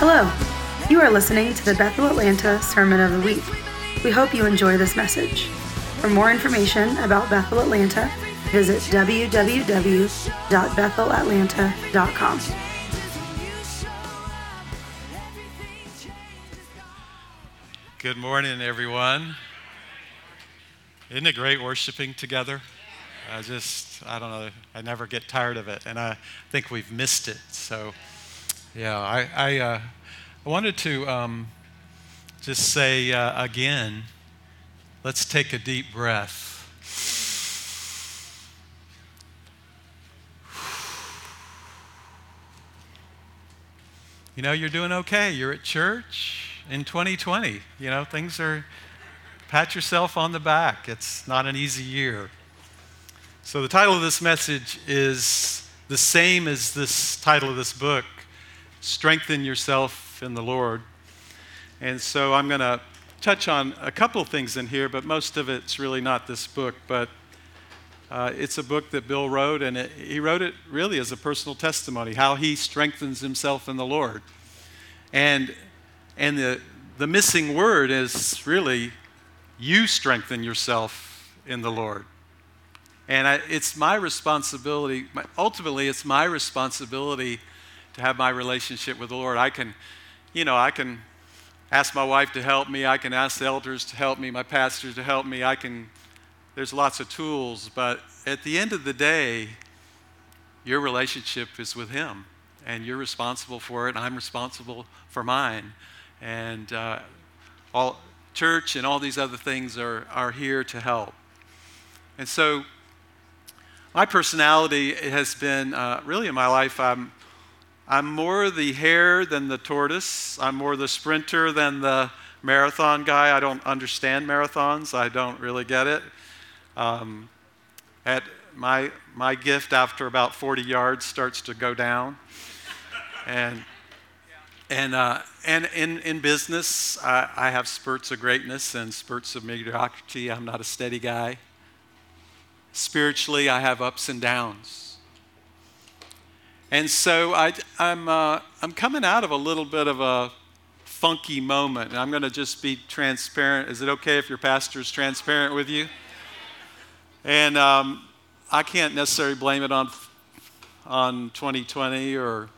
Hello. You are listening to the Bethel Atlanta Sermon of the Week. We hope you enjoy this message. For more information about Bethel Atlanta, visit www.bethelatlanta.com. Good morning, everyone. Isn't it great worshiping together? I just, I don't know, I never get tired of it, and I think we've missed it. So, yeah, I, I, uh, I wanted to um, just say uh, again let's take a deep breath. You know, you're doing okay. You're at church in 2020. You know, things are, pat yourself on the back. It's not an easy year. So, the title of this message is the same as this title of this book Strengthen Yourself in the Lord. And so, I'm going to touch on a couple of things in here, but most of it's really not this book. But uh, it's a book that Bill wrote, and it, he wrote it really as a personal testimony how he strengthens himself in the Lord. And, and the, the missing word is really you strengthen yourself in the Lord. And I, it's my responsibility, my, ultimately, it's my responsibility to have my relationship with the Lord. I can, you know, I can ask my wife to help me, I can ask the elders to help me, my pastors to help me, I can there's lots of tools, but at the end of the day, your relationship is with Him, and you're responsible for it, and I'm responsible for mine. And uh, all church and all these other things are, are here to help. And so, my personality has been uh, really in my life, I'm, I'm more the hare than the tortoise, I'm more the sprinter than the marathon guy. I don't understand marathons, I don't really get it. Um, at my, my gift after about 40 yards starts to go down. and and, uh, and in, in business, I, I have spurts of greatness and spurts of mediocrity. I'm not a steady guy. Spiritually, I have ups and downs. And so I, I'm, uh, I'm coming out of a little bit of a funky moment. And I'm going to just be transparent. Is it okay if your pastor is transparent with you? And um, I can't necessarily blame it on, on 2020 or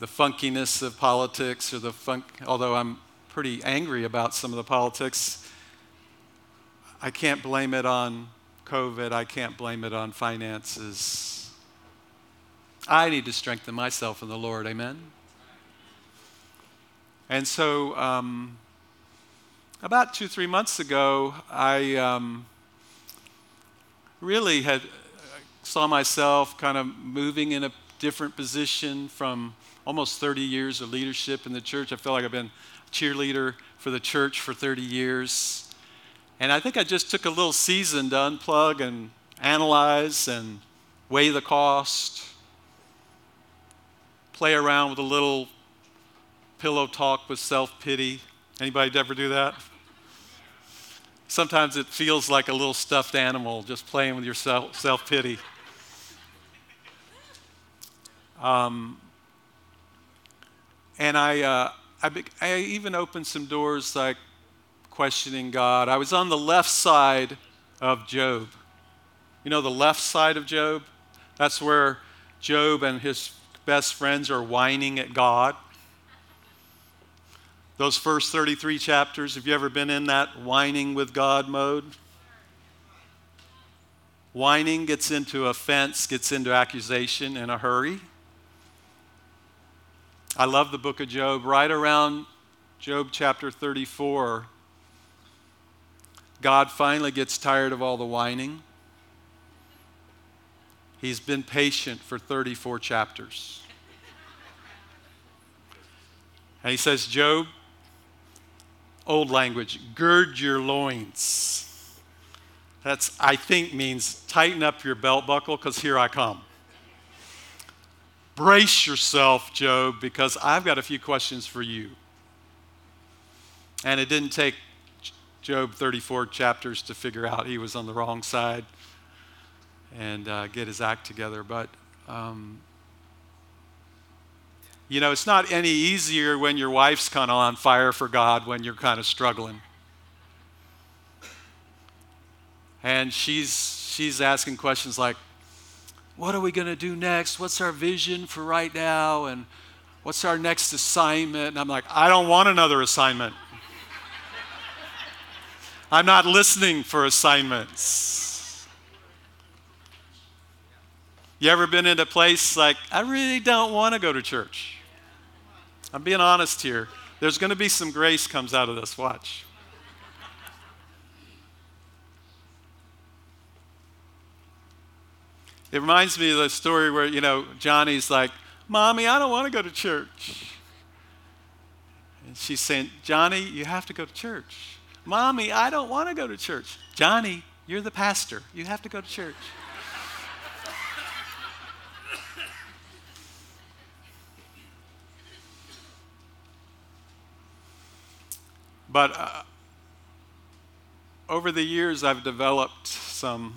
the funkiness of politics or the funk, although I'm pretty angry about some of the politics. I can't blame it on COVID. I can't blame it on finances. I need to strengthen myself in the Lord. Amen. And so, um, about two, three months ago, I. Um, really had saw myself kind of moving in a different position from almost 30 years of leadership in the church. I feel like I've been cheerleader for the church for 30 years. And I think I just took a little season to unplug and analyze and weigh the cost, play around with a little pillow talk with self-pity. Anybody ever do that? Sometimes it feels like a little stuffed animal just playing with your self pity. Um, and I, uh, I, be, I even opened some doors like questioning God. I was on the left side of Job. You know, the left side of Job? That's where Job and his best friends are whining at God. Those first 33 chapters, have you ever been in that whining with God mode? Whining gets into offense, gets into accusation in a hurry. I love the book of Job. Right around Job chapter 34, God finally gets tired of all the whining. He's been patient for 34 chapters. And he says, Job, old language, gird your loins. That's, I think, means tighten up your belt buckle because here I come. Brace yourself, Job, because I've got a few questions for you. And it didn't take Job 34 chapters to figure out he was on the wrong side and uh, get his act together. But um, You know, it's not any easier when your wife's kind of on fire for God when you're kind of struggling. And she's, she's asking questions like, What are we going to do next? What's our vision for right now? And what's our next assignment? And I'm like, I don't want another assignment. I'm not listening for assignments. You ever been in a place like, I really don't want to go to church? I'm being honest here. There's going to be some grace comes out of this. Watch. It reminds me of the story where, you know, Johnny's like, Mommy, I don't want to go to church. And she's saying, Johnny, you have to go to church. Mommy, I don't want to go to church. Johnny, you're the pastor. You have to go to church. But uh, over the years, I've developed some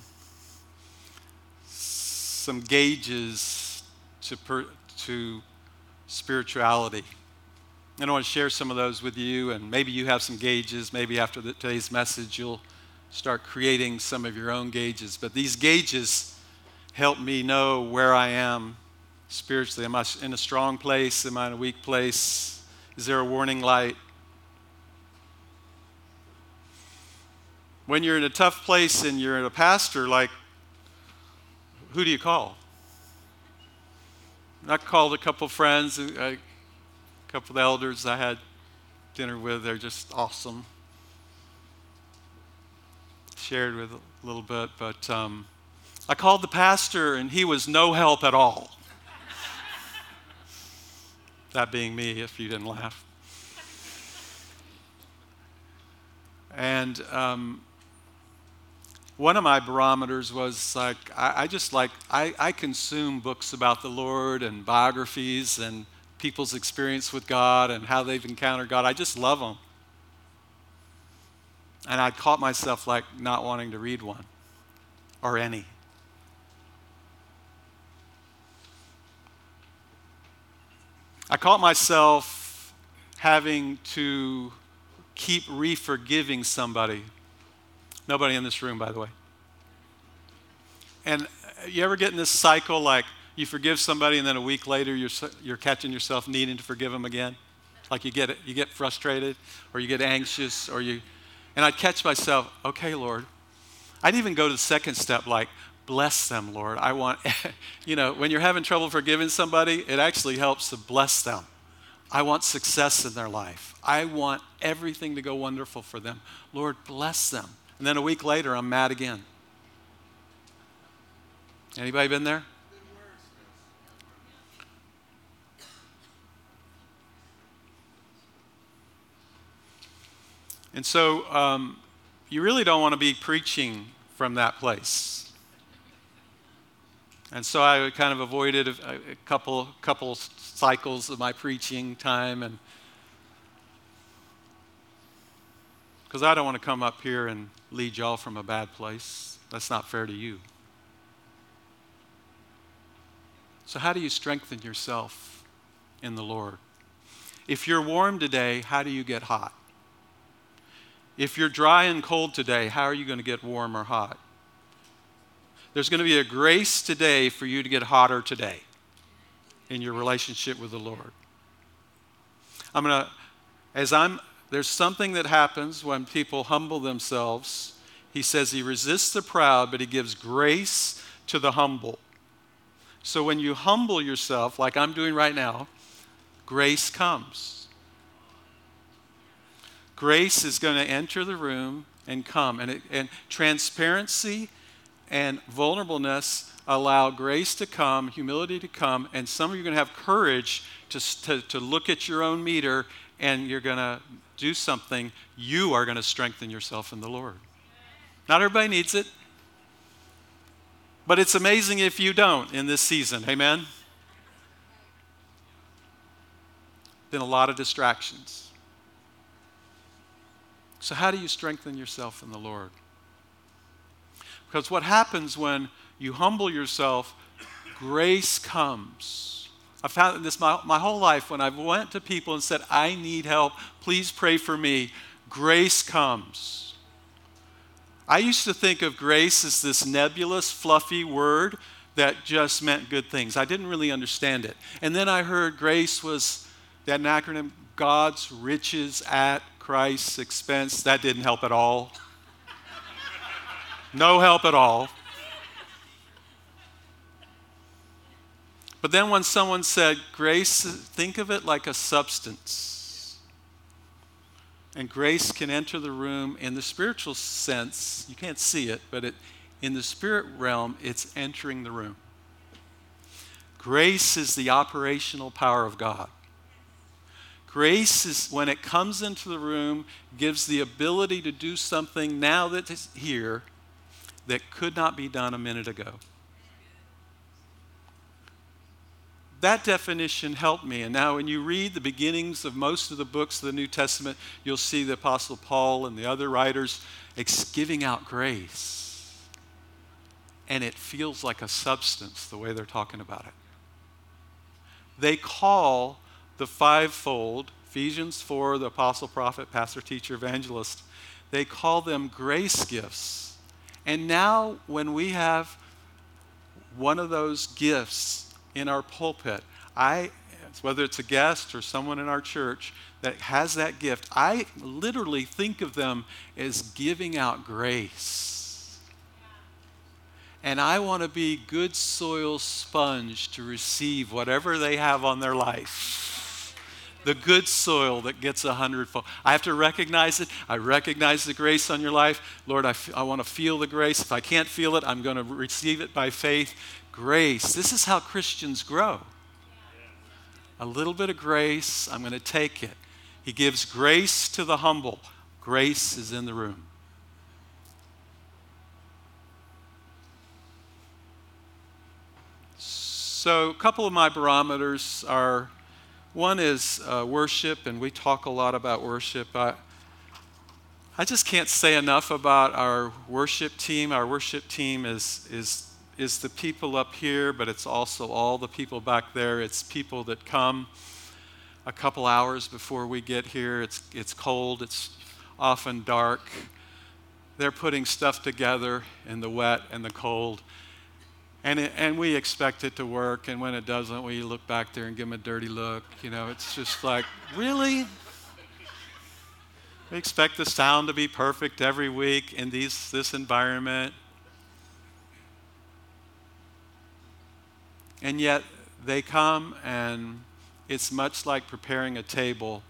some gauges to, per, to spirituality. And I want to share some of those with you, and maybe you have some gauges. Maybe after the, today's message, you'll start creating some of your own gauges. But these gauges help me know where I am spiritually. Am I in a strong place? Am I in a weak place? Is there a warning light? When you're in a tough place and you're in a pastor, like, who do you call? I called a couple friends. a couple of elders I had dinner with, they're just awesome. Shared with a little bit, but um, I called the pastor and he was no help at all. that being me, if you didn't laugh. And um, one of my barometers was like, I, I just like, I, I consume books about the Lord and biographies and people's experience with God and how they've encountered God. I just love them. And I caught myself like not wanting to read one or any. I caught myself having to keep re forgiving somebody. Nobody in this room, by the way. And uh, you ever get in this cycle like, you forgive somebody and then a week later you're, you're catching yourself needing to forgive them again? Like you get you get frustrated or you get anxious or you and i'd catch myself okay lord. I'd even go to the second step like bless them lord. I want you know when you're having trouble forgiving somebody it actually helps to bless them. I want success in their life. I want everything to go wonderful for them. Lord bless them and then a week later i'm mad again anybody been there And so um, you really don't want to be preaching from that place. And so I kind of avoided a, a couple, couple cycles of my preaching time and because I don't want to come up here and lead y'all from a bad place. That's not fair to you. So, how do you strengthen yourself in the Lord? If you're warm today, how do you get hot? If you're dry and cold today, how are you going to get warm or hot? There's going to be a grace today for you to get hotter today in your relationship with the Lord. I'm going to, as I'm, there's something that happens when people humble themselves. He says he resists the proud, but he gives grace to the humble. So when you humble yourself, like I'm doing right now, grace comes. Grace is going to enter the room and come. And, it, and transparency and vulnerableness allow grace to come, humility to come, and some of you are going to have courage to, to, to look at your own meter and you're going to do something. You are going to strengthen yourself in the Lord. Not everybody needs it, but it's amazing if you don't in this season. Amen? Been a lot of distractions. So, how do you strengthen yourself in the Lord? Because what happens when you humble yourself, grace comes. I found this my, my whole life when I went to people and said, I need help, please pray for me, grace comes. I used to think of grace as this nebulous, fluffy word that just meant good things. I didn't really understand it. And then I heard grace was that acronym God's riches at Christ's expense. That didn't help at all. No help at all. But then when someone said grace, think of it like a substance. And grace can enter the room in the spiritual sense. You can't see it, but it, in the spirit realm, it's entering the room. Grace is the operational power of God. Grace is, when it comes into the room, gives the ability to do something now that is here that could not be done a minute ago. That definition helped me. And now, when you read the beginnings of most of the books of the New Testament, you'll see the Apostle Paul and the other writers giving out grace. And it feels like a substance the way they're talking about it. They call the fivefold, Ephesians 4, the apostle, prophet, pastor, teacher, evangelist, they call them grace gifts. And now, when we have one of those gifts in our pulpit, I, whether it's a guest or someone in our church that has that gift, I literally think of them as giving out grace. And I want to be good soil sponge to receive whatever they have on their life the good soil that gets a hundredfold. I have to recognize it. I recognize the grace on your life. Lord, I, f- I want to feel the grace. If I can't feel it, I'm going to receive it by faith. Grace. This is how Christians grow. A little bit of grace, I'm going to take it. He gives grace to the humble. Grace is in the room. So, a couple of my barometers are one is uh, worship, and we talk a lot about worship. I, I just can't say enough about our worship team. Our worship team is, is, is the people up here, but it's also all the people back there. It's people that come a couple hours before we get here. It's, it's cold, it's often dark. They're putting stuff together in the wet and the cold. And, it, and we expect it to work, and when it doesn't, we look back there and give them a dirty look. You know, it's just like, really? We expect the sound to be perfect every week in these, this environment. And yet, they come, and it's much like preparing a table.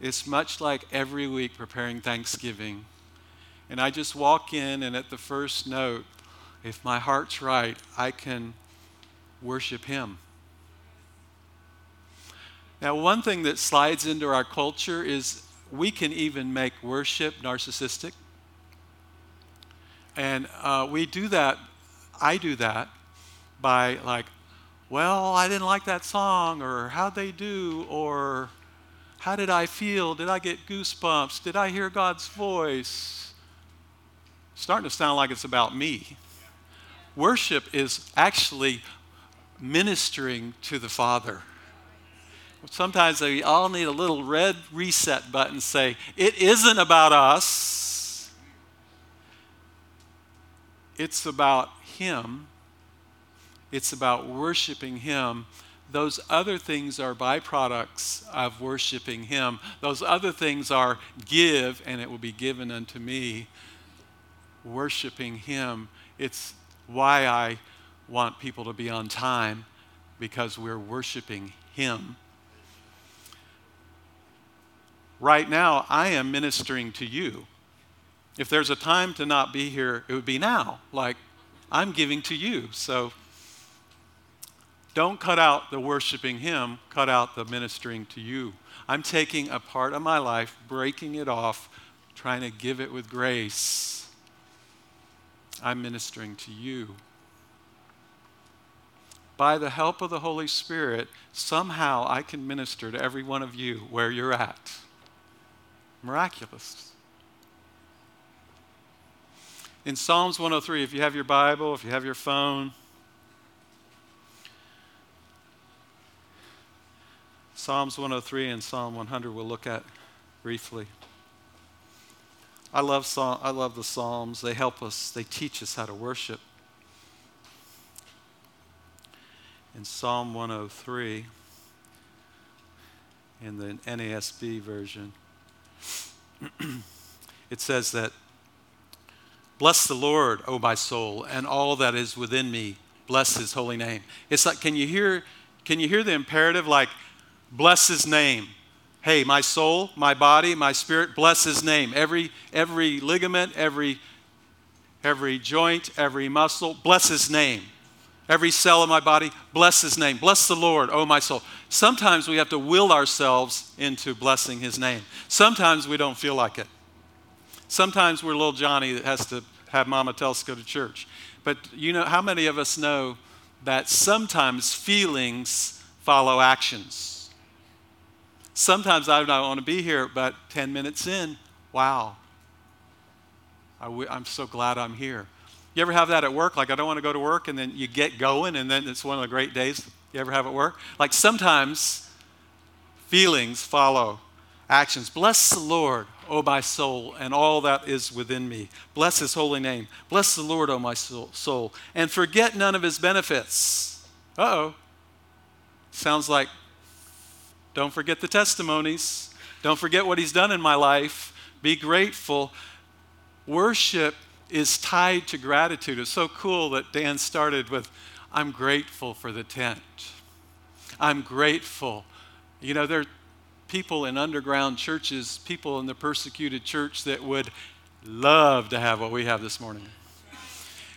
It's much like every week preparing Thanksgiving. And I just walk in, and at the first note, if my heart's right, I can worship Him. Now, one thing that slides into our culture is we can even make worship narcissistic. And uh, we do that, I do that by like, well, I didn't like that song, or how'd they do, or how did I feel? Did I get goosebumps? Did I hear God's voice? starting to sound like it's about me worship is actually ministering to the Father. Sometimes we all need a little red reset button say, it isn't about us, it's about Him. It's about worshiping Him. Those other things are byproducts of worshiping Him. Those other things are give, and it will be given unto me. Worshiping Him. It's why I want people to be on time because we're worshiping Him. Right now, I am ministering to you. If there's a time to not be here, it would be now. Like, I'm giving to you. So don't cut out the worshiping Him, cut out the ministering to you. I'm taking a part of my life, breaking it off, trying to give it with grace I'm ministering to you. By the help of the Holy Spirit, somehow I can minister to every one of you where you're at. Miraculous. In Psalms 103, if you have your Bible, if you have your phone, Psalms 103 and Psalm 100 we'll look at briefly. I love, Psalm, I love the Psalms. They help us, they teach us how to worship. In Psalm 103, in the NASB version, it says that, Bless the Lord, O my soul, and all that is within me. Bless his holy name. It's like, can you hear, can you hear the imperative? Like, bless his name. Hey, my soul, my body, my spirit, bless his name. Every, every ligament, every, every joint, every muscle, bless his name. Every cell of my body, bless his name. Bless the Lord, oh my soul. Sometimes we have to will ourselves into blessing his name. Sometimes we don't feel like it. Sometimes we're little Johnny that has to have mama tell us to go to church. But you know, how many of us know that sometimes feelings follow actions? Sometimes I don't want to be here, but 10 minutes in, wow, i w- I'm so glad I'm here. You ever have that at work? Like, I don't want to go to work, and then you get going, and then it's one of the great days. You ever have at work? Like, sometimes feelings follow actions. Bless the Lord, O my soul, and all that is within me. Bless his holy name. Bless the Lord, O my soul, and forget none of his benefits. Uh oh. Sounds like don't forget the testimonies. Don't forget what he's done in my life. Be grateful. Worship is tied to gratitude. It's so cool that Dan started with, I'm grateful for the tent. I'm grateful. You know, there are people in underground churches, people in the persecuted church that would love to have what we have this morning.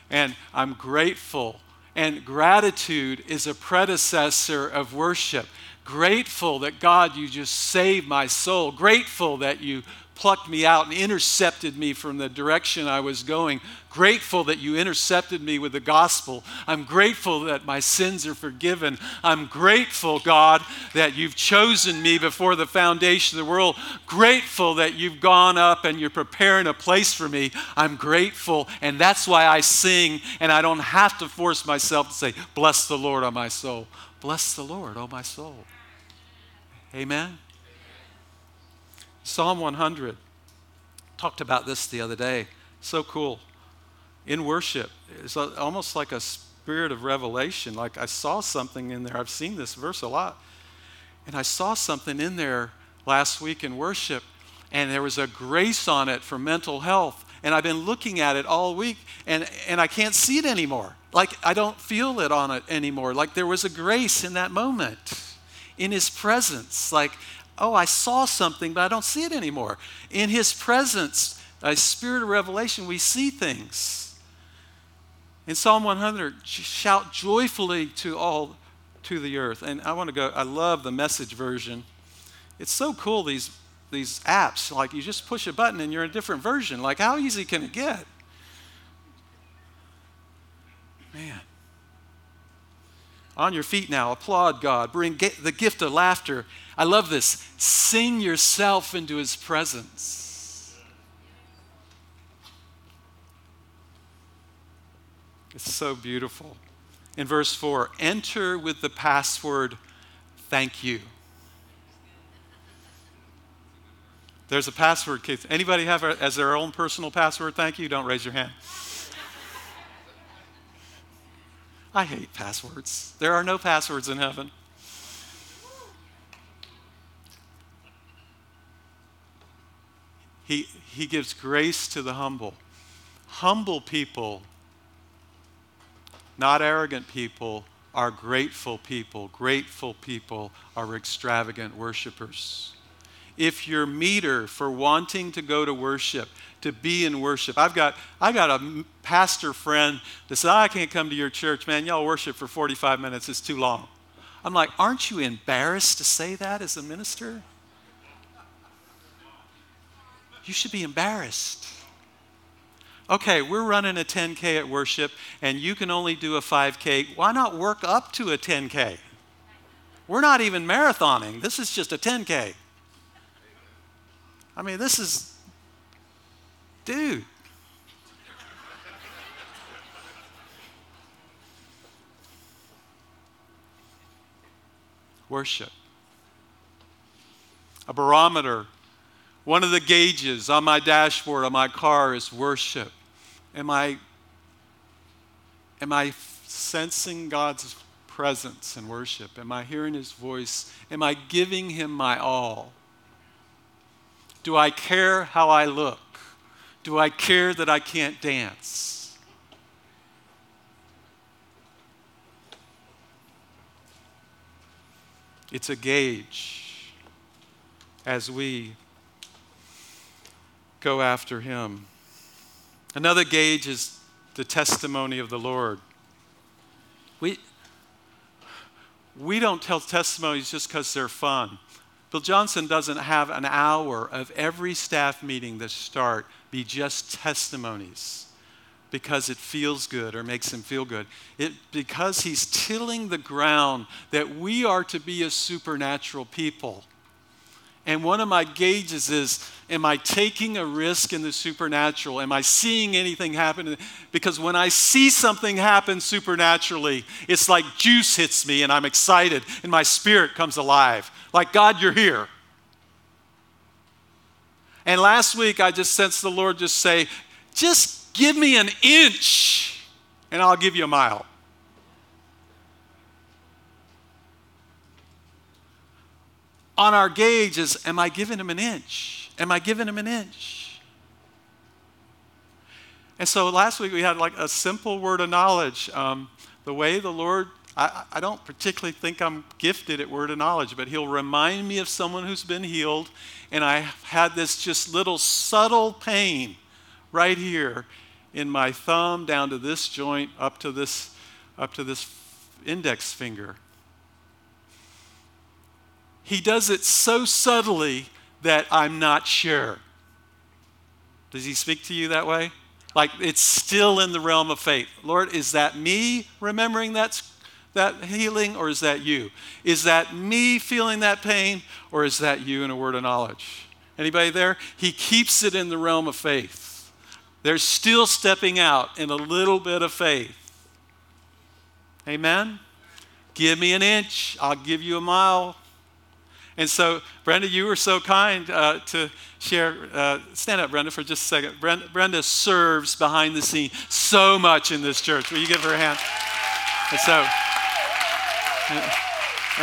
And I'm grateful. And gratitude is a predecessor of worship. Grateful that God, you just saved my soul. Grateful that you plucked me out and intercepted me from the direction I was going. Grateful that you intercepted me with the gospel. I'm grateful that my sins are forgiven. I'm grateful, God, that you've chosen me before the foundation of the world. Grateful that you've gone up and you're preparing a place for me. I'm grateful, and that's why I sing, and I don't have to force myself to say, Bless the Lord, O my soul. Bless the Lord, O my soul. Amen. Psalm 100. Talked about this the other day. So cool. In worship, it's almost like a spirit of revelation. Like I saw something in there. I've seen this verse a lot. And I saw something in there last week in worship, and there was a grace on it for mental health. And I've been looking at it all week, and, and I can't see it anymore. Like I don't feel it on it anymore. Like there was a grace in that moment in his presence. Like oh, I saw something, but I don't see it anymore. In His presence, a spirit of revelation, we see things. In Psalm 100, shout joyfully to all to the earth. And I want to go, I love the message version. It's so cool, these, these apps. Like you just push a button and you're in a different version. Like, how easy can it get? Man. On your feet now, applaud God. Bring the gift of laughter I love this. Sing yourself into his presence. It's so beautiful. In verse 4, enter with the password, thank you. There's a password. Anybody have as their own personal password, thank you? Don't raise your hand. I hate passwords. There are no passwords in heaven. He, he gives grace to the humble. Humble people, not arrogant people, are grateful people. Grateful people are extravagant worshipers. If your meter for wanting to go to worship, to be in worship, I've got, I got a pastor friend that said, I can't come to your church, man. Y'all worship for 45 minutes, it's too long. I'm like, aren't you embarrassed to say that as a minister? You should be embarrassed. Okay, we're running a 10K at worship and you can only do a 5K. Why not work up to a 10K? We're not even marathoning. This is just a 10K. I mean, this is, dude. Worship. a barometer. One of the gauges on my dashboard on my car is worship. Am I, am I sensing God's presence in worship? Am I hearing His voice? Am I giving Him my all? Do I care how I look? Do I care that I can't dance? It's a gauge as we go after Him. Another gauge is the testimony of the Lord. We, we don't tell testimonies just because they're fun. Bill Johnson doesn't have an hour of every staff meeting that start be just testimonies because it feels good or makes him feel good. It, because he's tilling the ground that we are to be a supernatural people. And one of my gauges is Am I taking a risk in the supernatural? Am I seeing anything happen? Because when I see something happen supernaturally, it's like juice hits me and I'm excited and my spirit comes alive. Like, God, you're here. And last week, I just sensed the Lord just say, just give me an inch and I'll give you a mile. On our gauge is, am I giving him an inch? Am I giving him an inch? And so last week we had like a simple word of knowledge. Um, the way the Lord, I, I don't particularly think I'm gifted at word of knowledge, but He'll remind me of someone who's been healed. And I had this just little subtle pain right here in my thumb down to this joint up to this up to this index finger. He does it so subtly that I'm not sure. Does he speak to you that way? Like it's still in the realm of faith. Lord, is that me remembering that's, that healing or is that you? Is that me feeling that pain or is that you in a word of knowledge? Anybody there? He keeps it in the realm of faith. They're still stepping out in a little bit of faith. Amen? Give me an inch, I'll give you a mile. And so, Brenda, you were so kind uh, to share. Uh, stand up, Brenda, for just a second. Brenda, Brenda, serves behind the scene so much in this church. Will you give her a hand? And so,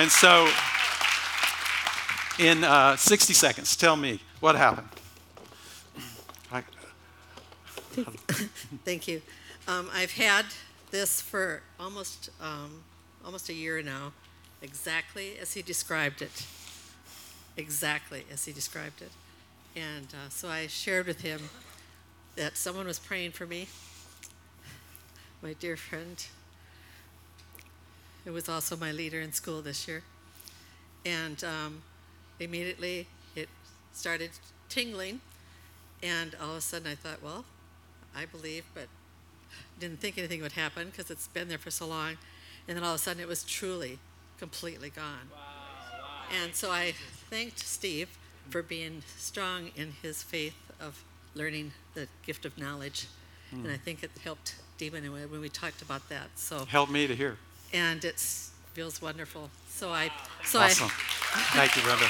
and so in uh, 60 seconds, tell me what happened. I, Thank you. Um, I've had this for almost um, almost a year now, exactly as he described it exactly as he described it. And uh, so I shared with him that someone was praying for me, my dear friend, who was also my leader in school this year. And um, immediately it started tingling, and all of a sudden I thought, well, I believe, but didn't think anything would happen because it's been there for so long. And then all of a sudden it was truly completely gone. Wow, wow. And so I thanked Steve for being strong in his faith of learning the gift of knowledge. Mm. And I think it helped Demon when we talked about that. So helped me to hear. And it feels wonderful. So I so awesome. I Thank you, Brenda.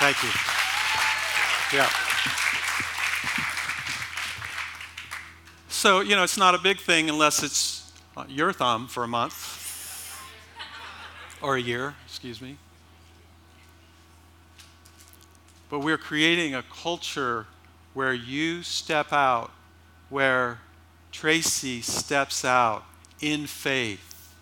Thank you. Yeah. So, you know, it's not a big thing unless it's your thumb for a month or a year, excuse me. But we're creating a culture where you step out, where Tracy steps out in faith,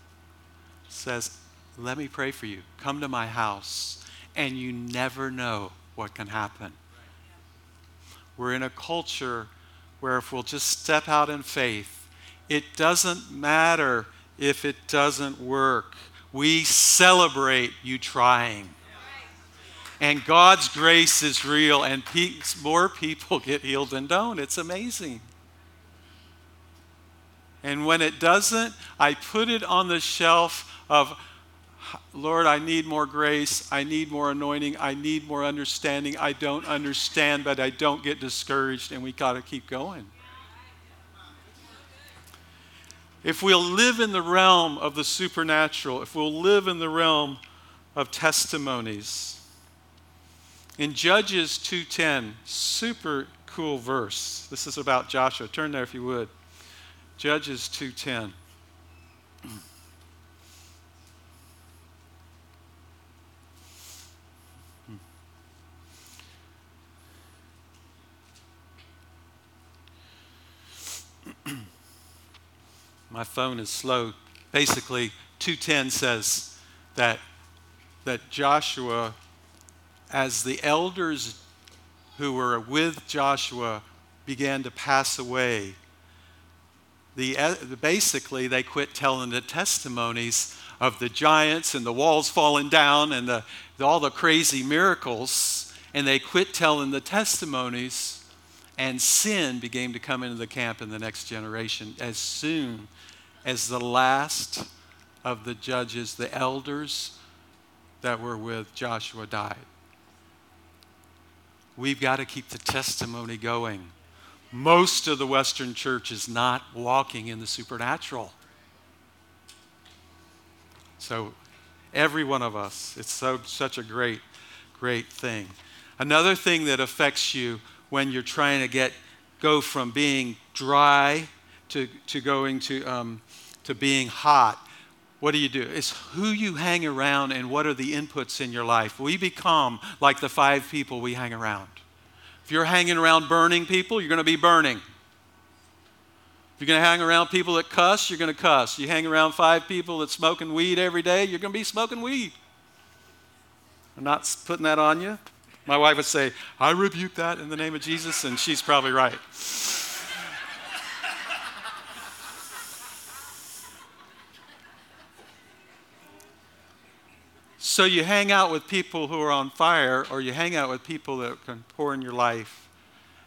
says, Let me pray for you. Come to my house. And you never know what can happen. We're in a culture where if we'll just step out in faith, it doesn't matter if it doesn't work. We celebrate you trying. And God's grace is real, and more people get healed than don't. It's amazing. And when it doesn't, I put it on the shelf of, Lord, I need more grace. I need more anointing. I need more understanding. I don't understand, but I don't get discouraged, and we got to keep going. If we'll live in the realm of the supernatural, if we'll live in the realm of testimonies, In Judges 2:10, super cool verse. This is about Joshua. Turn there if you would. Judges 2:10. My phone is slow. Basically, 210 says that, that Joshua, as the elders who were with Joshua began to pass away, the, basically they quit telling the testimonies of the giants and the walls falling down and the, all the crazy miracles, and they quit telling the testimonies, and sin began to come into the camp in the next generation as soon as the last of the judges, the elders that were with Joshua died. We've got to keep the testimony going. Most of the Western church is not walking in the supernatural. So, every one of us, it's so, such a great, great thing. Another thing that affects you when you're trying to get go from being dry to, to going to um, to being hot, what do you do? It's who you hang around and what are the inputs in your life. We become like the five people we hang around. If you're hanging around burning people, you're going to be burning. If you're going to hang around people that cuss, you're going to cuss. You hang around five people that smoking weed every day, you're going to be smoking weed. I'm not putting that on you. My wife would say, I rebuke that in the name of Jesus, and she's probably right. So you hang out with people who are on fire, or you hang out with people that can pour in your life.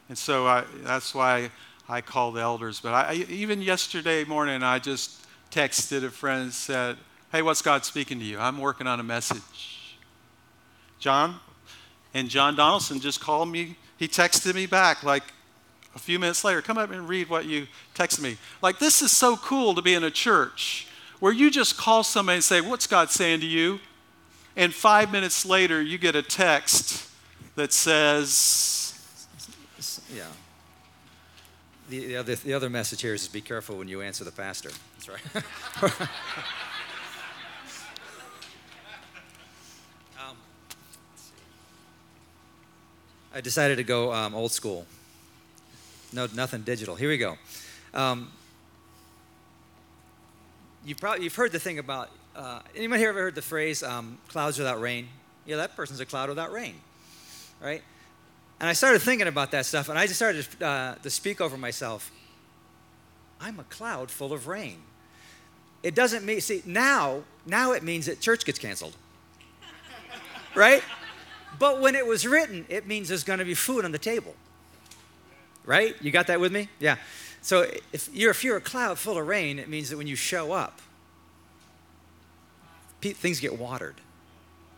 And so I, that's why I call the elders. But I, even yesterday morning, I just texted a friend and said, Hey, what's God speaking to you? I'm working on a message. John? And John Donaldson just called me. He texted me back like a few minutes later. Come up and read what you texted me. Like, this is so cool to be in a church where you just call somebody and say, What's God saying to you? And five minutes later, you get a text that says, Yeah. The, the, other, the other message here is be careful when you answer the pastor. That's right. um, I decided to go um, old school. No, nothing digital. Here we go. Um, you probably, you've heard the thing about uh, anybody here ever heard the phrase um, clouds without rain? Yeah, that person's a cloud without rain, right? And I started thinking about that stuff, and I just started uh, to speak over myself. I'm a cloud full of rain. It doesn't mean, see, now, now it means that church gets canceled, right? But when it was written, it means there's going to be food on the table, right? You got that with me? Yeah. So if you're, if you're a cloud full of rain, it means that when you show up, things get watered.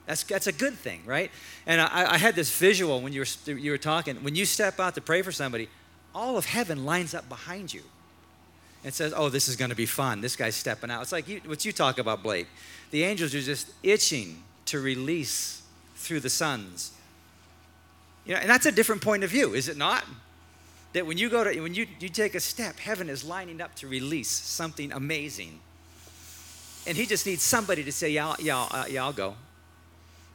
That's, that's a good thing, right? And I, I had this visual when you were, you were talking. When you step out to pray for somebody, all of heaven lines up behind you and says, Oh, this is going to be fun. This guy's stepping out. It's like you, what you talk about, Blake. The angels are just itching to release through the sons. You know, and that's a different point of view, is it not? That when you go to, when you, you take a step, heaven is lining up to release something amazing and he just needs somebody to say, yeah, yeah, uh, yeah, I'll go.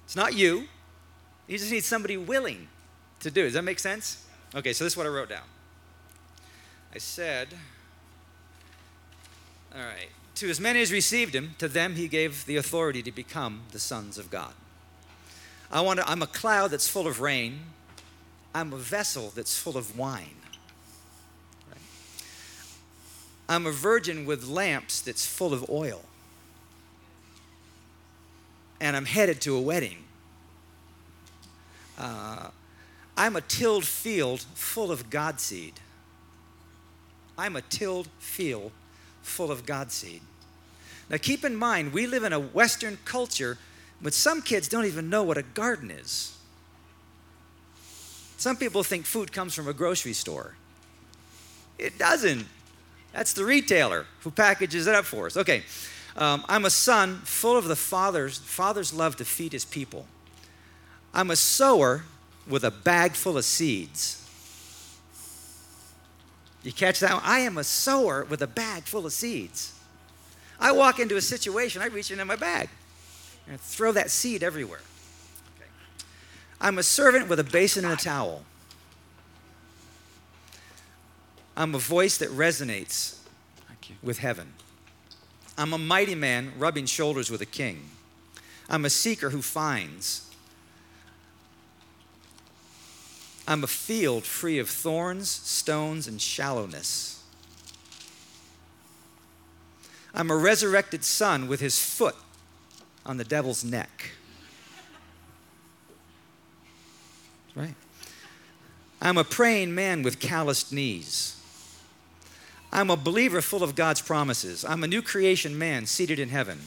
It's not you. He just needs somebody willing to do. Does that make sense? Okay, so this is what I wrote down. I said, all right, to as many as received him, to them he gave the authority to become the sons of God. I want to, I'm a cloud that's full of rain. I'm a vessel that's full of wine. Right? I'm a virgin with lamps that's full of oil and I'm headed to a wedding. Uh, I'm a tilled field full of God seed. I'm a tilled field full of God seed. Now, keep in mind, we live in a Western culture, but some kids don't even know what a garden is. Some people think food comes from a grocery store. It doesn't. That's the retailer who packages it up for us. Okay, um, I'm a son full of the Father's, Father's love to feed his people. I'm a sower with a bag full of seeds. You catch that? One? I am a sower with a bag full of seeds. I walk into a situation, I reach into my bag and throw that seed everywhere. Okay. I'm a servant with a basin and a towel. I'm a voice that resonates with heaven. I'm a mighty man rubbing shoulders with a king. I'm a seeker who finds. I'm a field free of thorns, stones, and shallowness. I'm a resurrected son with his foot on the devil's neck. Right. I'm a praying man with calloused knees. I'm a believer full of God's promises. I'm a new creation man seated in heaven.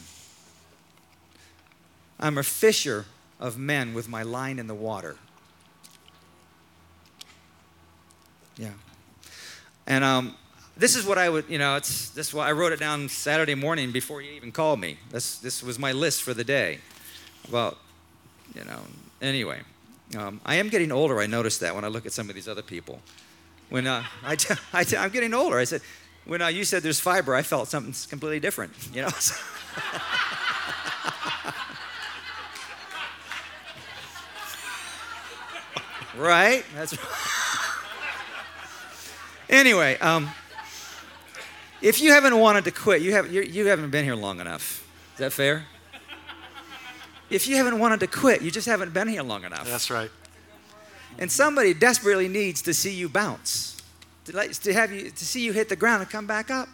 I'm a fisher of men with my line in the water. Yeah. And um, this is what I would, you know, it's this I wrote it down Saturday morning before you even called me. This this was my list for the day. Well, you know, anyway, um, I am getting older. I noticed that when I look at some of these other people. When uh, I, t- I t- I'm getting older, I said, when uh, you said there's fiber, I felt something completely different. You know. right. That's. anyway. Um, if you haven't wanted to quit, you, have, you, you haven't been here long enough. Is that fair? If you haven't wanted to quit, you just haven't been here long enough. That's right. And somebody desperately needs to see you bounce, to, have you, to see you hit the ground and come back up.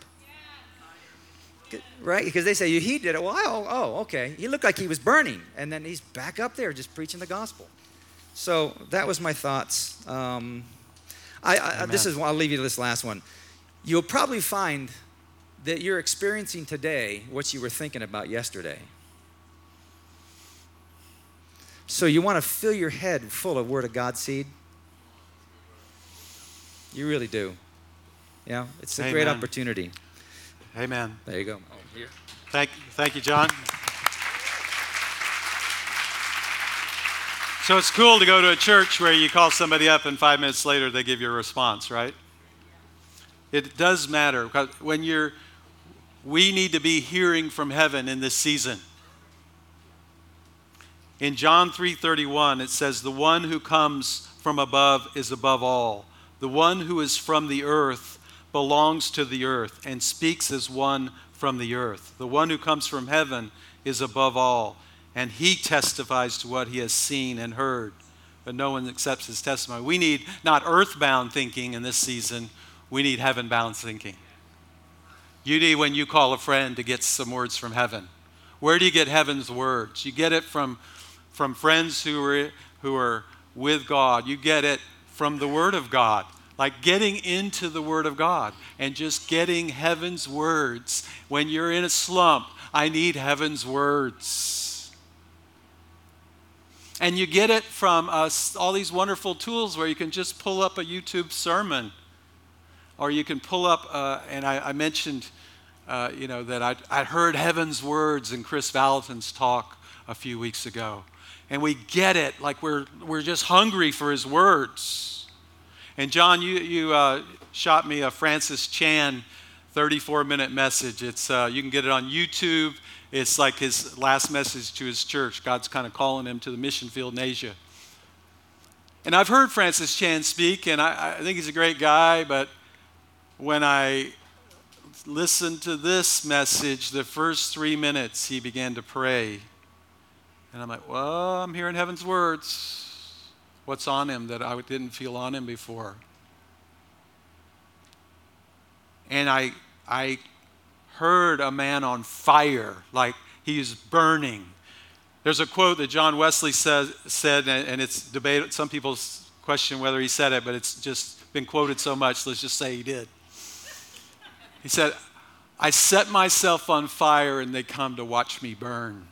Right? Because they say, he did it. Well, oh, oh, okay. He looked like he was burning. And then he's back up there just preaching the gospel. So that was my thoughts. Um, I, I, this is, I'll leave you to this last one you'll probably find that you're experiencing today what you were thinking about yesterday. So you want to fill your head full of Word of God seed? You really do. Yeah, it's a Amen. great opportunity. Amen. There you go. Oh, here. Thank, thank you, John. So it's cool to go to a church where you call somebody up and five minutes later they give you a response, right? It does matter because when you're, we need to be hearing from heaven in this season. In John 3:31 it says the one who comes from above is above all. The one who is from the earth belongs to the earth and speaks as one from the earth. The one who comes from heaven is above all, and he testifies to what he has seen and heard. But no one accepts his testimony. We need not earthbound thinking in this season, we need heaven bound thinking. You need when you call a friend to get some words from heaven. Where do you get heaven's words? You get it from, from friends who are, who are with God. You get it from the Word of God. Like getting into the Word of God and just getting heaven's words. When you're in a slump, I need heaven's words. And you get it from all these wonderful tools where you can just pull up a YouTube sermon or you can pull up, uh, and I, I mentioned, uh, you know, that I, I heard heaven's words in Chris Valentin's talk a few weeks ago. And we get it, like we're, we're just hungry for his words. And John, you, you uh, shot me a Francis Chan 34 minute message. It's, uh, you can get it on YouTube. It's like his last message to his church. God's kind of calling him to the mission field in Asia. And I've heard Francis Chan speak, and I, I think he's a great guy, but when I listened to this message, the first three minutes, he began to pray. And I'm like, well, I'm hearing heaven's words. What's on him that I didn't feel on him before? And I, I heard a man on fire, like he's burning. There's a quote that John Wesley says, said, and it's debated. Some people question whether he said it, but it's just been quoted so much, let's just say he did. He said, I set myself on fire and they come to watch me burn.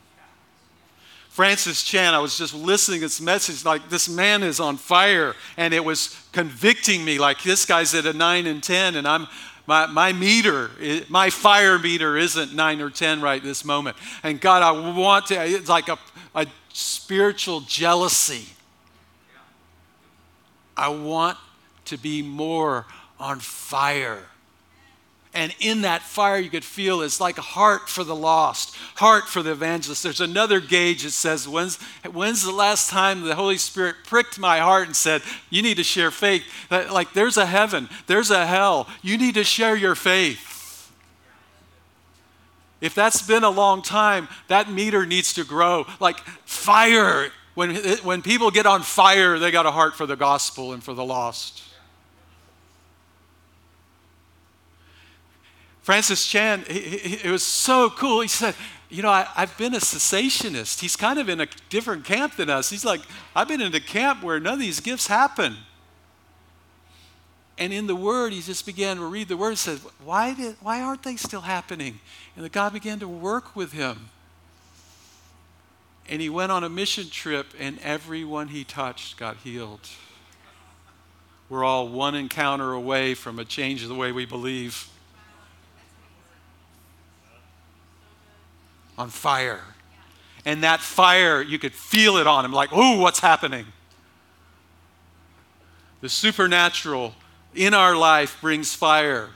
Francis Chan, I was just listening to this message, like this man is on fire, and it was convicting me. Like this guy's at a nine and ten, and I'm my, my meter, my fire meter isn't nine or ten right this moment. And God, I want to, it's like a, a spiritual jealousy. I want to be more on fire. And in that fire, you could feel it's like a heart for the lost, heart for the evangelist. There's another gauge that says, when's, when's the last time the Holy Spirit pricked my heart and said, You need to share faith? Like, there's a heaven, there's a hell. You need to share your faith. If that's been a long time, that meter needs to grow. Like fire. When, when people get on fire, they got a heart for the gospel and for the lost. Francis Chan, it was so cool. He said, You know, I, I've been a cessationist. He's kind of in a different camp than us. He's like, I've been in a camp where none of these gifts happen. And in the Word, he just began to read the Word and said, why, did, why aren't they still happening? And the God began to work with him. And he went on a mission trip, and everyone he touched got healed. We're all one encounter away from a change of the way we believe. On fire. And that fire, you could feel it on him, like, oh, what's happening? The supernatural in our life brings fire.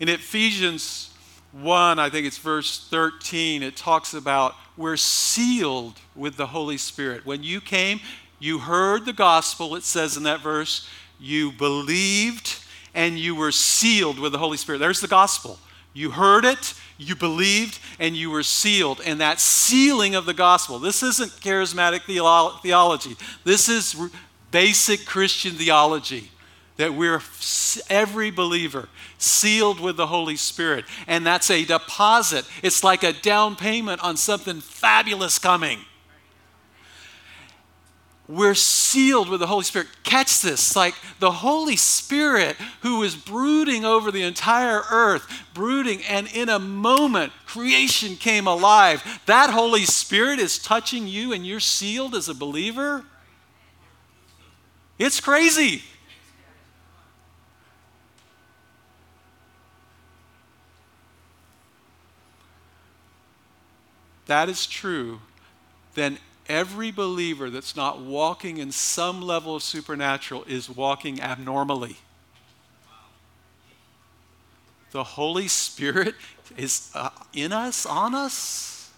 In Ephesians 1, I think it's verse 13, it talks about we're sealed with the Holy Spirit. When you came, you heard the gospel, it says in that verse, you believed, and you were sealed with the Holy Spirit. There's the gospel. You heard it, you believed, and you were sealed. And that sealing of the gospel, this isn't charismatic theology. This is basic Christian theology that we're every believer sealed with the Holy Spirit. And that's a deposit, it's like a down payment on something fabulous coming we're sealed with the Holy Spirit. Catch this like the Holy Spirit who is brooding over the entire earth, brooding, and in a moment, creation came alive. That Holy Spirit is touching you, and you're sealed as a believer. It's crazy. That is true, then every believer that's not walking in some level of supernatural is walking abnormally. The Holy Spirit is uh, in us, on us.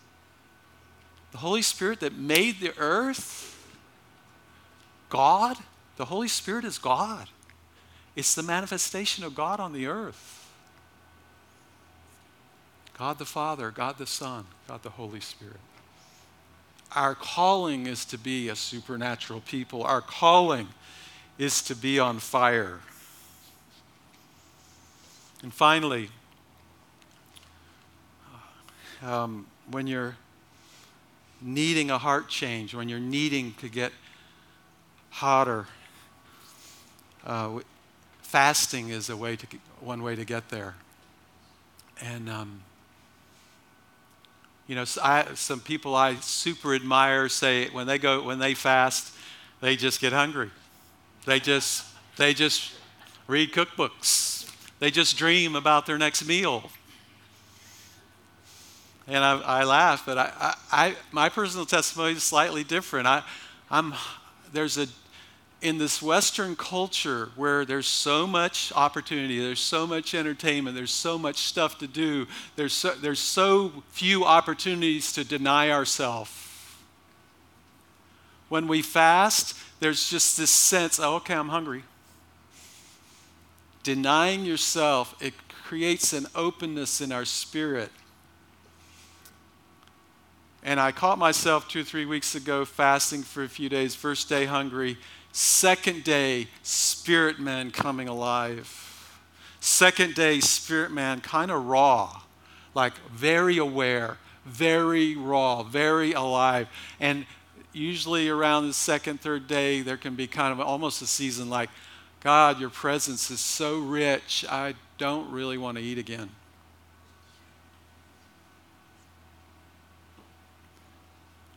The Holy Spirit that made the earth, God, the Holy Spirit is God. It's the manifestation of God on the earth. God the Father, God the Son, God the Holy Spirit. Our calling is to be a supernatural people. Our calling is to be on fire. And finally, um, when you're needing a heart change, when you're needing to get hotter, uh, fasting is a way to one way to get there. And um, you know, I, some people I super admire say when they go when they fast, they just get hungry. They just they just read cookbooks. They just dream about their next meal. And I, I laugh, but I, I, my personal testimony is slightly different. I, I'm, there's a in this Western culture where there's so much opportunity, there's so much entertainment, there's so much stuff to do, there's so, there's so few opportunities to deny ourselves. When we fast, there's just this sense, oh, okay, I'm hungry. Denying yourself, it creates an openness in our spirit. And I caught myself two or three weeks ago fasting for a few days, first day hungry Second day, spirit man coming alive. Second day, spirit man kind of raw, like very aware, very raw, very alive. And usually around the second, third day, there can be kind of almost a season like, God, your presence is so rich, I don't really want to eat again.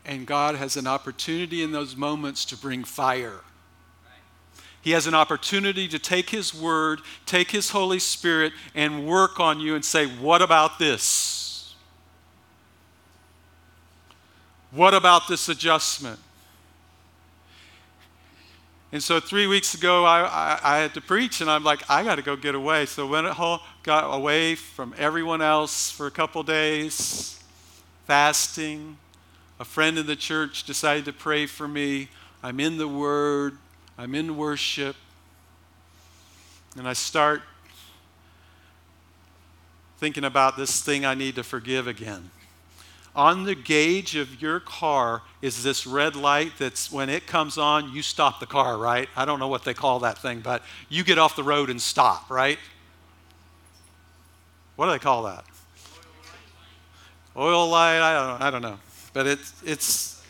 And God has an opportunity in those moments to bring fire. He has an opportunity to take His Word, take His Holy Spirit, and work on you and say, What about this? What about this adjustment? And so three weeks ago, I, I, I had to preach, and I'm like, I got to go get away. So went home, got away from everyone else for a couple days, fasting. A friend in the church decided to pray for me. I'm in the Word. I'm in worship. And I start thinking about this thing I need to forgive again. On the gauge of your car is this red light that's when it comes on, you stop the car, right? I don't know what they call that thing, but you get off the road and stop, right? What do they call that? Oil light, I don't, I don't know. But it's, it's,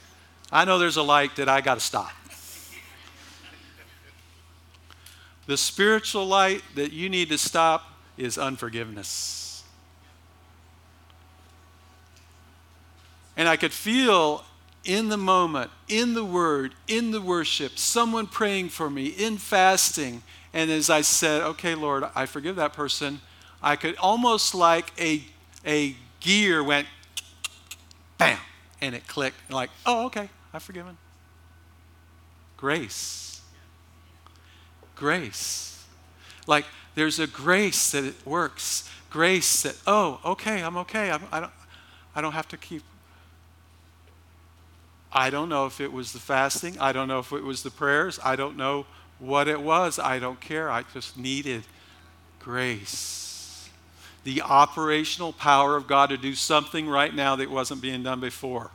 I know there's a light that I got to stop. The spiritual light that you need to stop is unforgiveness. And I could feel in the moment, in the word, in the worship, someone praying for me, in fasting. And as I said, okay, Lord, I forgive that person, I could almost like a, a gear went bam, and it clicked. Like, oh, okay, I've forgiven. Grace grace. Like there's a grace that it works. Grace that, oh, okay, I'm okay. I'm, I, don't, I don't have to keep. I don't know if it was the fasting. I don't know if it was the prayers. I don't know what it was. I don't care. I just needed grace. The operational power of God to do something right now that wasn't being done before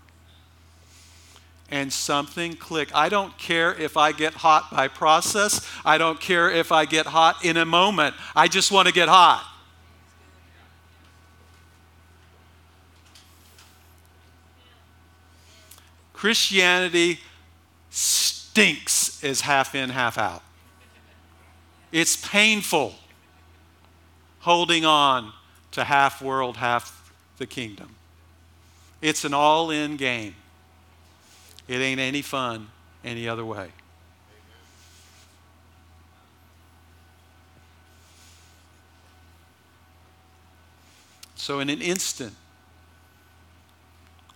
and something click. I don't care if I get hot by process. I don't care if I get hot in a moment. I just want to get hot. Christianity stinks as half in, half out. It's painful holding on to half world, half the kingdom. It's an all in game. It ain't any fun any other way. So, in an instant,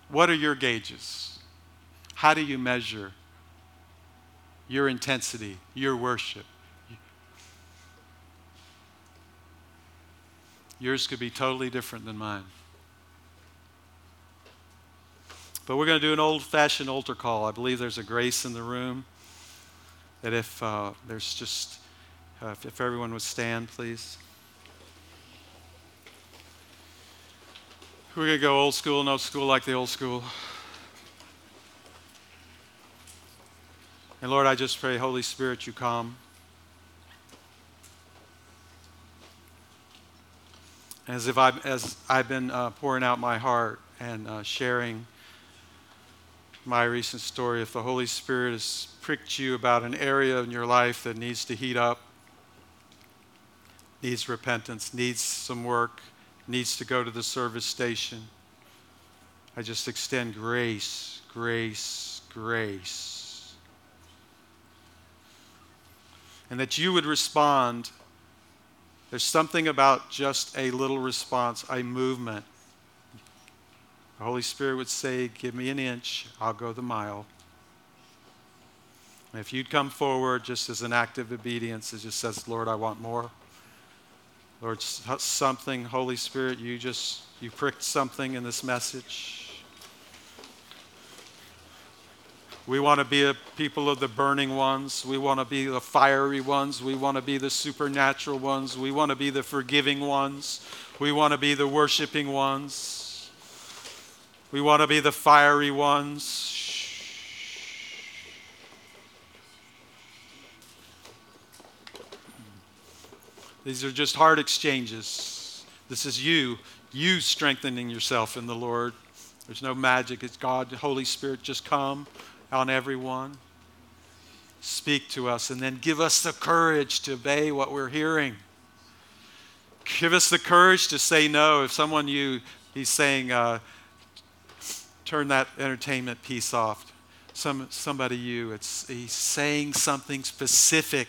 what are your gauges? How do you measure your intensity, your worship? Yours could be totally different than mine. But we're going to do an old fashioned altar call. I believe there's a grace in the room that if uh, there's just, uh, if, everyone would stand, please. We're going to go old school, no school like the old school. And Lord, I just pray, Holy Spirit, you come. As if I've, as I've been uh, pouring out my heart and uh, sharing my recent story, if the Holy Spirit has pricked you about an area in your life that needs to heat up, needs repentance, needs some work, needs to go to the service station, I just extend grace, grace, grace. And that you would respond. There's something about just a little response, a movement the Holy Spirit would say, Give me an inch, I'll go the mile. And if you'd come forward just as an act of obedience, it just says, Lord, I want more. Lord, something, Holy Spirit, you just, you pricked something in this message. We want to be a people of the burning ones. We want to be the fiery ones. We want to be the supernatural ones. We want to be the forgiving ones. We want to be the worshiping ones. We want to be the fiery ones. These are just hard exchanges. This is you, you strengthening yourself in the Lord. There's no magic. It's God, the Holy Spirit, just come on everyone. Speak to us and then give us the courage to obey what we're hearing. Give us the courage to say no. If someone you, he's saying, uh, turn that entertainment piece off. Some, somebody you, it's he's saying something specific.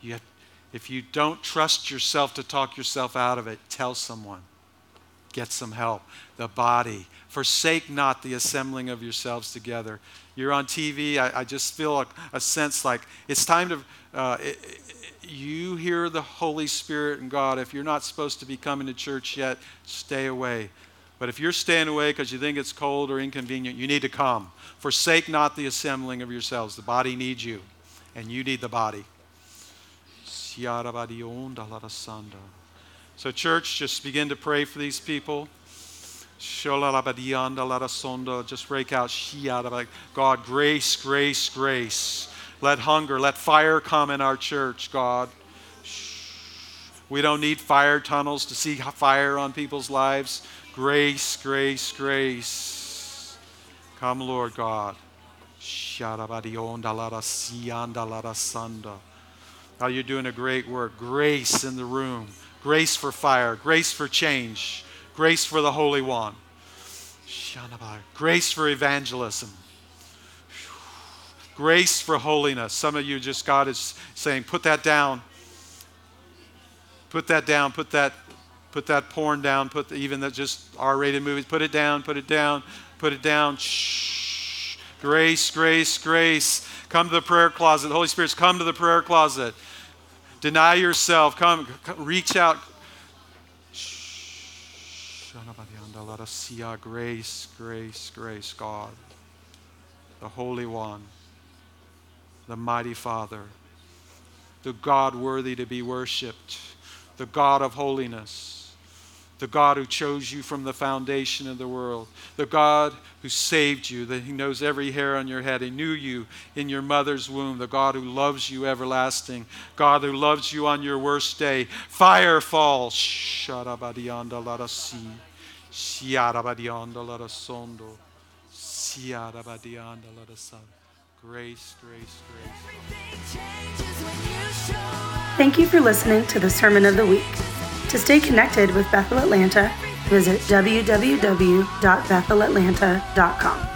You have, if you don't trust yourself to talk yourself out of it, tell someone. get some help. The body. Forsake not the assembling of yourselves together. You're on TV. I, I just feel a, a, sense like it's time to. Uh, it, you hear the Holy Spirit and God. If you're not supposed to be coming to church yet, stay away. But if you're staying away because you think it's cold or inconvenient, you need to come. Forsake not the assembling of yourselves. The body needs you, and you need the body. So, church, just begin to pray for these people. Just break out. God, grace, grace, grace. Let hunger, let fire come in our church, God. We don't need fire tunnels to see fire on people's lives. Grace, grace, grace. Come, Lord God. Oh, you're doing a great work. Grace in the room. Grace for fire. Grace for change. Grace for the Holy One. Grace for evangelism. Grace for holiness. Some of you just, God is saying, put that down. Put that down. Put that, put that porn down. Put the, even that just R-rated movies. Put it down. Put it down. Put it down. Shh. Grace, grace, grace. Come to the prayer closet. The Holy Spirit's come to the prayer closet. Deny yourself. Come, come reach out. Shh. Let us see our grace, grace, grace, God, the Holy One the mighty Father, the God worthy to be worshiped, the God of holiness, the God who chose you from the foundation of the world, the God who saved you, that He knows every hair on your head. He knew you in your mother's womb, the God who loves you everlasting, God who loves you on your worst day. Fire falls. Sharabadianda la si. Shiarabadianda la sondo. Siarabadianda la son. Grace, grace, grace. Thank you for listening to the Sermon of the Week. To stay connected with Bethel Atlanta, visit www.bethelatlanta.com.